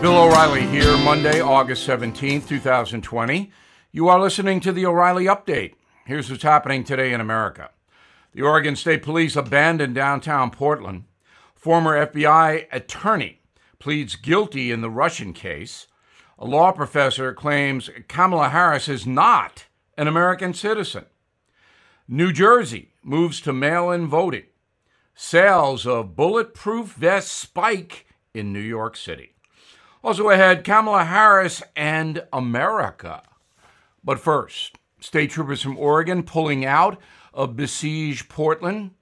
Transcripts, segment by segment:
Bill O'Reilly here, Monday, August 17th, 2020. You are listening to the O'Reilly Update. Here's what's happening today in America. The Oregon State Police abandoned downtown Portland. Former FBI attorney pleads guilty in the Russian case. A law professor claims Kamala Harris is not an American citizen. New Jersey moves to mail in voting. Sales of bulletproof vests spike in New York City. Also ahead, Kamala Harris and America. But first, state troopers from Oregon pulling out of besieged Portland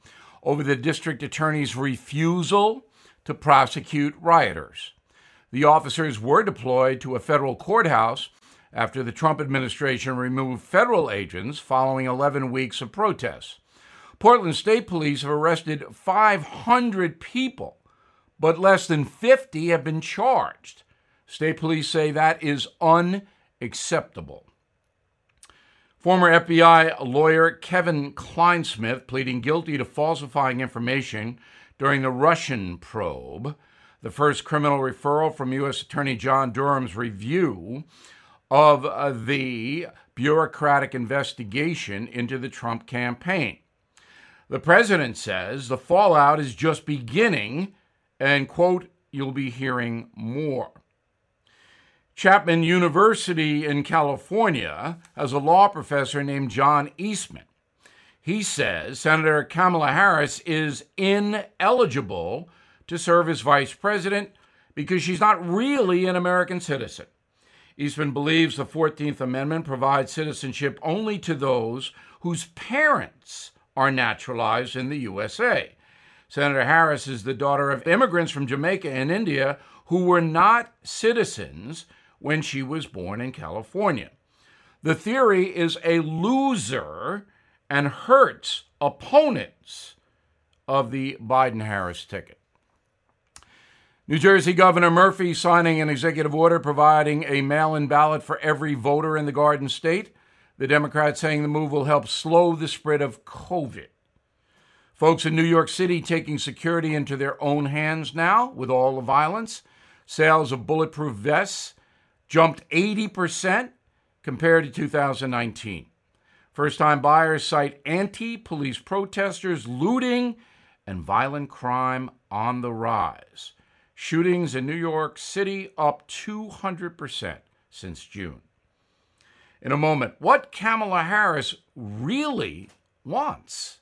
over the district attorney's refusal to prosecute rioters. The officers were deployed to a federal courthouse after the Trump administration removed federal agents following 11 weeks of protests. Portland State Police have arrested 500 people, but less than 50 have been charged. State police say that is unacceptable. Former FBI lawyer Kevin Clinesmith pleading guilty to falsifying information during the Russian probe, the first criminal referral from U.S. Attorney John Durham's review of uh, the bureaucratic investigation into the Trump campaign. The president says the fallout is just beginning and, quote, you'll be hearing more. Chapman University in California has a law professor named John Eastman. He says Senator Kamala Harris is ineligible to serve as vice president because she's not really an American citizen. Eastman believes the 14th Amendment provides citizenship only to those whose parents are naturalized in the USA. Senator Harris is the daughter of immigrants from Jamaica and India who were not citizens when she was born in California. The theory is a loser and hurts opponents of the Biden Harris ticket. New Jersey Governor Murphy signing an executive order providing a mail in ballot for every voter in the Garden State. The Democrats saying the move will help slow the spread of COVID. Folks in New York City taking security into their own hands now with all the violence. Sales of bulletproof vests jumped 80% compared to 2019. First time buyers cite anti police protesters, looting, and violent crime on the rise. Shootings in New York City up 200% since June. In a moment, what Kamala Harris really wants.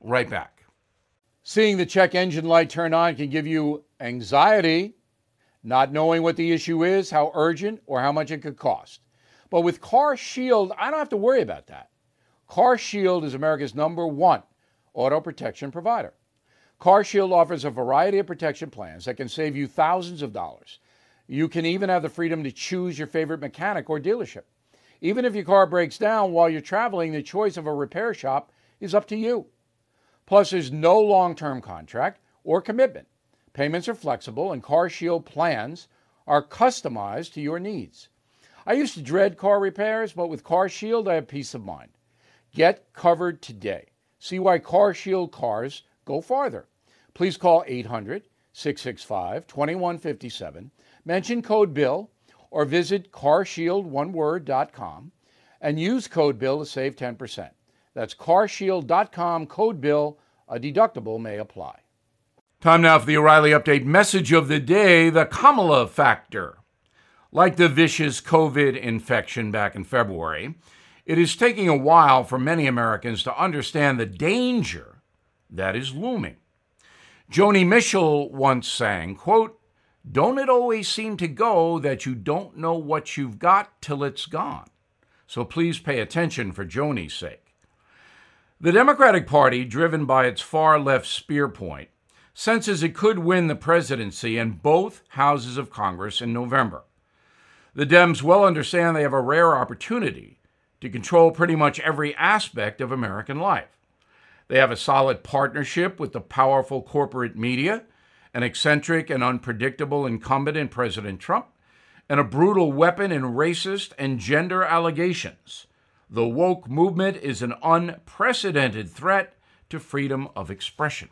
Right back. Seeing the check engine light turn on can give you anxiety not knowing what the issue is, how urgent, or how much it could cost. But with Car Shield, I don't have to worry about that. Car Shield is America's number one auto protection provider. Car Shield offers a variety of protection plans that can save you thousands of dollars. You can even have the freedom to choose your favorite mechanic or dealership. Even if your car breaks down while you're traveling, the choice of a repair shop is up to you. Plus, there's no long term contract or commitment. Payments are flexible, and Car Shield plans are customized to your needs. I used to dread car repairs, but with Car Shield, I have peace of mind. Get covered today. See why Car Shield cars go farther. Please call 800 665 2157, mention code BILL, or visit carshieldoneword.com and use code BILL to save 10%. That's carshield.com, code BILL. A deductible may apply. Time now for the O'Reilly Update message of the day the Kamala factor. Like the vicious COVID infection back in February, it is taking a while for many Americans to understand the danger that is looming. Joni Mitchell once sang, quote, Don't it always seem to go that you don't know what you've got till it's gone? So please pay attention for Joni's sake. The Democratic Party, driven by its far left spear point, senses it could win the presidency and both houses of Congress in November. The Dems well understand they have a rare opportunity to control pretty much every aspect of American life. They have a solid partnership with the powerful corporate media, an eccentric and unpredictable incumbent in President Trump, and a brutal weapon in racist and gender allegations. The woke movement is an unprecedented threat to freedom of expression.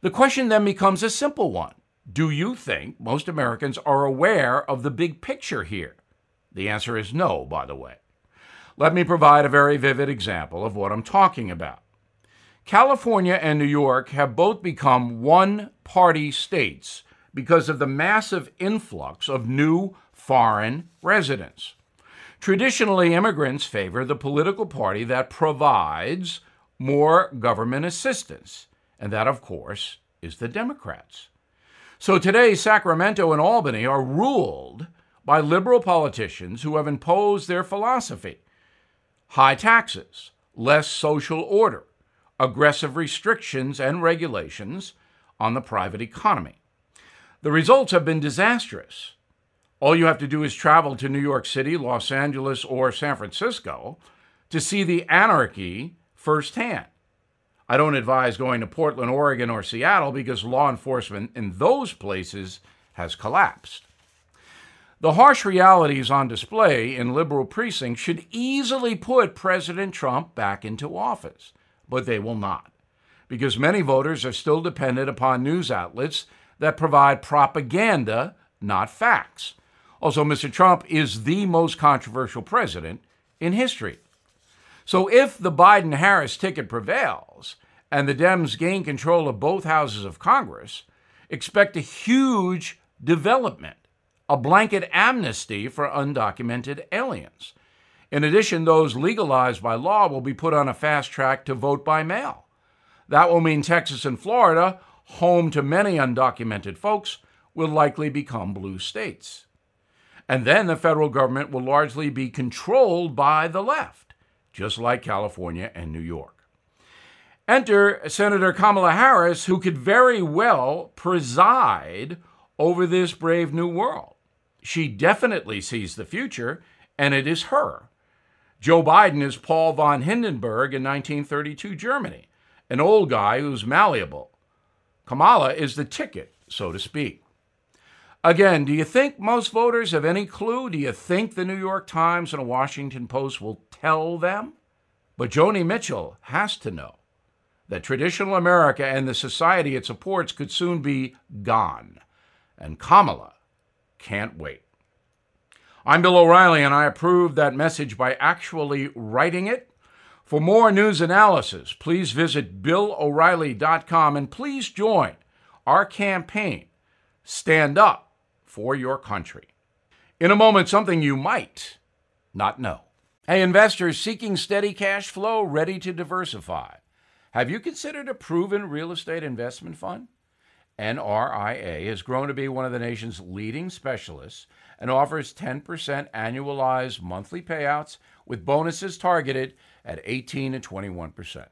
The question then becomes a simple one Do you think most Americans are aware of the big picture here? The answer is no, by the way. Let me provide a very vivid example of what I'm talking about. California and New York have both become one party states because of the massive influx of new foreign residents. Traditionally, immigrants favor the political party that provides more government assistance, and that, of course, is the Democrats. So today, Sacramento and Albany are ruled by liberal politicians who have imposed their philosophy high taxes, less social order, aggressive restrictions and regulations on the private economy. The results have been disastrous. All you have to do is travel to New York City, Los Angeles, or San Francisco to see the anarchy firsthand. I don't advise going to Portland, Oregon, or Seattle because law enforcement in those places has collapsed. The harsh realities on display in liberal precincts should easily put President Trump back into office, but they will not, because many voters are still dependent upon news outlets that provide propaganda, not facts. Also, Mr. Trump is the most controversial president in history. So if the Biden Harris ticket prevails and the Dems gain control of both houses of Congress, expect a huge development, a blanket amnesty for undocumented aliens. In addition, those legalized by law will be put on a fast track to vote by mail. That will mean Texas and Florida, home to many undocumented folks, will likely become blue states. And then the federal government will largely be controlled by the left just like California and New York. Enter Senator Kamala Harris, who could very well preside over this brave new world. She definitely sees the future, and it is her. Joe Biden is Paul von Hindenburg in 1932 Germany, an old guy who's malleable. Kamala is the ticket, so to speak. Again, do you think most voters have any clue? Do you think the New York Times and the Washington Post will tell them? But Joni Mitchell has to know that traditional America and the society it supports could soon be gone. And Kamala can't wait. I'm Bill O'Reilly, and I approve that message by actually writing it. For more news analysis, please visit BillO'Reilly.com and please join our campaign, Stand Up for your country. In a moment, something you might not know. Hey, investors seeking steady cash flow, ready to diversify. Have you considered a proven real estate investment fund? NRIA has grown to be one of the nation's leading specialists and offers 10% annualized monthly payouts with bonuses targeted at 18 and 21%.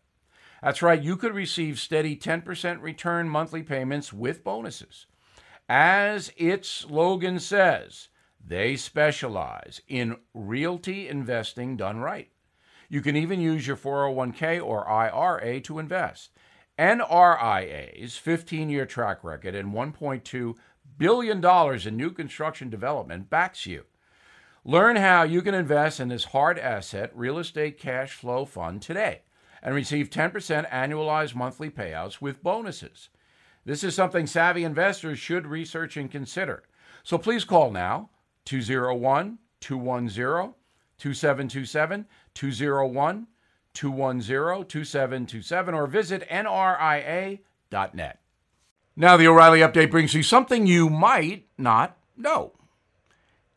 That's right, you could receive steady 10% return monthly payments with bonuses. As its slogan says, they specialize in realty investing done right. You can even use your 401k or IRA to invest. NRIA's 15 year track record and $1.2 billion in new construction development backs you. Learn how you can invest in this hard asset real estate cash flow fund today and receive 10% annualized monthly payouts with bonuses. This is something savvy investors should research and consider. So please call now 201 210 2727 201 210 2727 or visit nria.net. Now, the O'Reilly update brings you something you might not know.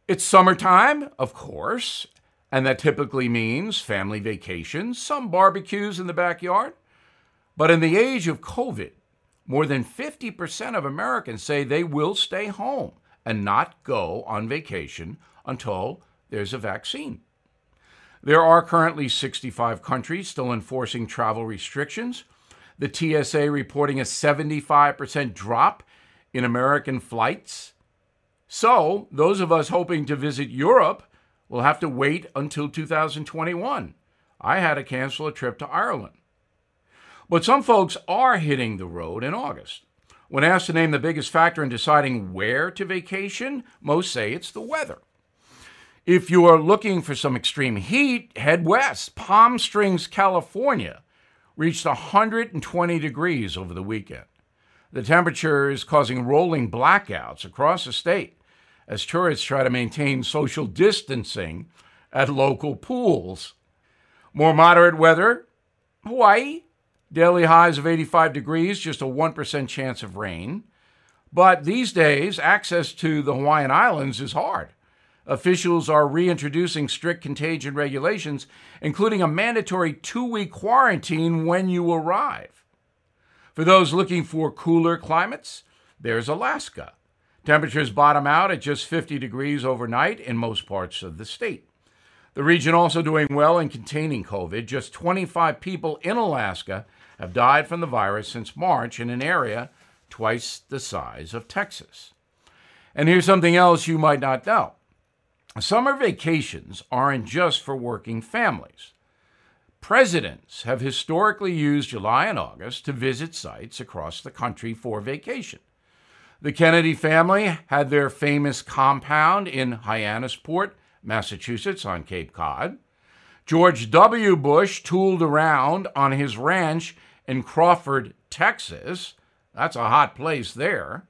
It's summertime, of course, and that typically means family vacations, some barbecues in the backyard. But in the age of COVID, more than 50% of Americans say they will stay home and not go on vacation until there's a vaccine. There are currently 65 countries still enforcing travel restrictions. The TSA reporting a 75% drop in American flights. So, those of us hoping to visit Europe will have to wait until 2021. I had to cancel a trip to Ireland. But some folks are hitting the road in August. When asked to name the biggest factor in deciding where to vacation, most say it's the weather. If you are looking for some extreme heat, head west. Palm Springs, California reached 120 degrees over the weekend. The temperature is causing rolling blackouts across the state as tourists try to maintain social distancing at local pools. More moderate weather, Hawaii. Daily highs of 85 degrees, just a 1% chance of rain. But these days, access to the Hawaiian Islands is hard. Officials are reintroducing strict contagion regulations, including a mandatory two week quarantine when you arrive. For those looking for cooler climates, there's Alaska. Temperatures bottom out at just 50 degrees overnight in most parts of the state. The region also doing well in containing COVID. Just 25 people in Alaska have died from the virus since March in an area twice the size of Texas. And here's something else you might not know summer vacations aren't just for working families. Presidents have historically used July and August to visit sites across the country for vacation. The Kennedy family had their famous compound in Hyannisport, Massachusetts, on Cape Cod. George W. Bush tooled around on his ranch in Crawford, Texas. That's a hot place there.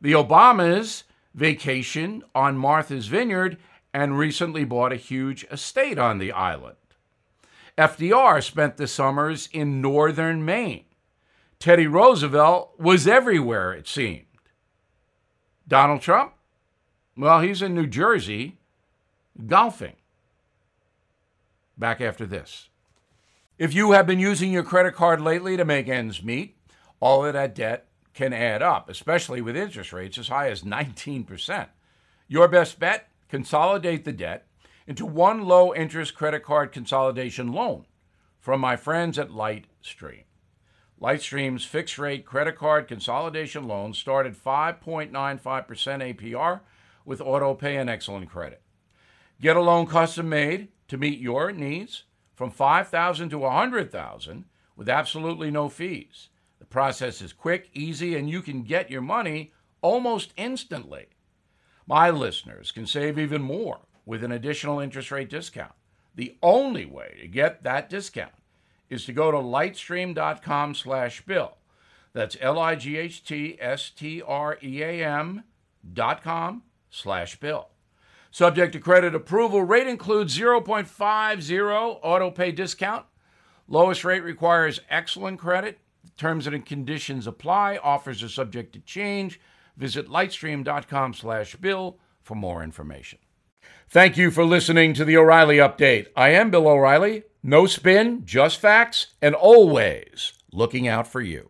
The Obamas vacation on Martha's Vineyard and recently bought a huge estate on the island. FDR spent the summers in northern Maine. Teddy Roosevelt was everywhere, it seemed. Donald Trump? Well, he's in New Jersey golfing. Back after this. If you have been using your credit card lately to make ends meet, all of that debt can add up, especially with interest rates as high as 19%. Your best bet consolidate the debt into one low interest credit card consolidation loan from my friends at Lightstream. Lightstream's fixed rate credit card consolidation loans start at 5.95% APR with auto pay and excellent credit. Get a loan custom made to meet your needs from 5000 to 100,000 with absolutely no fees. The process is quick, easy, and you can get your money almost instantly. My listeners can save even more with an additional interest rate discount. The only way to get that discount is to go to lightstream.com slash bill. That's L-I-G-H-T-S-T-R-E-A-M dot com slash bill. Subject to credit approval, rate includes 0.50 auto pay discount. Lowest rate requires excellent credit. Terms and conditions apply. Offers are subject to change. Visit lightstream.com slash bill for more information. Thank you for listening to the O'Reilly Update. I am Bill O'Reilly. No spin, just facts, and always looking out for you.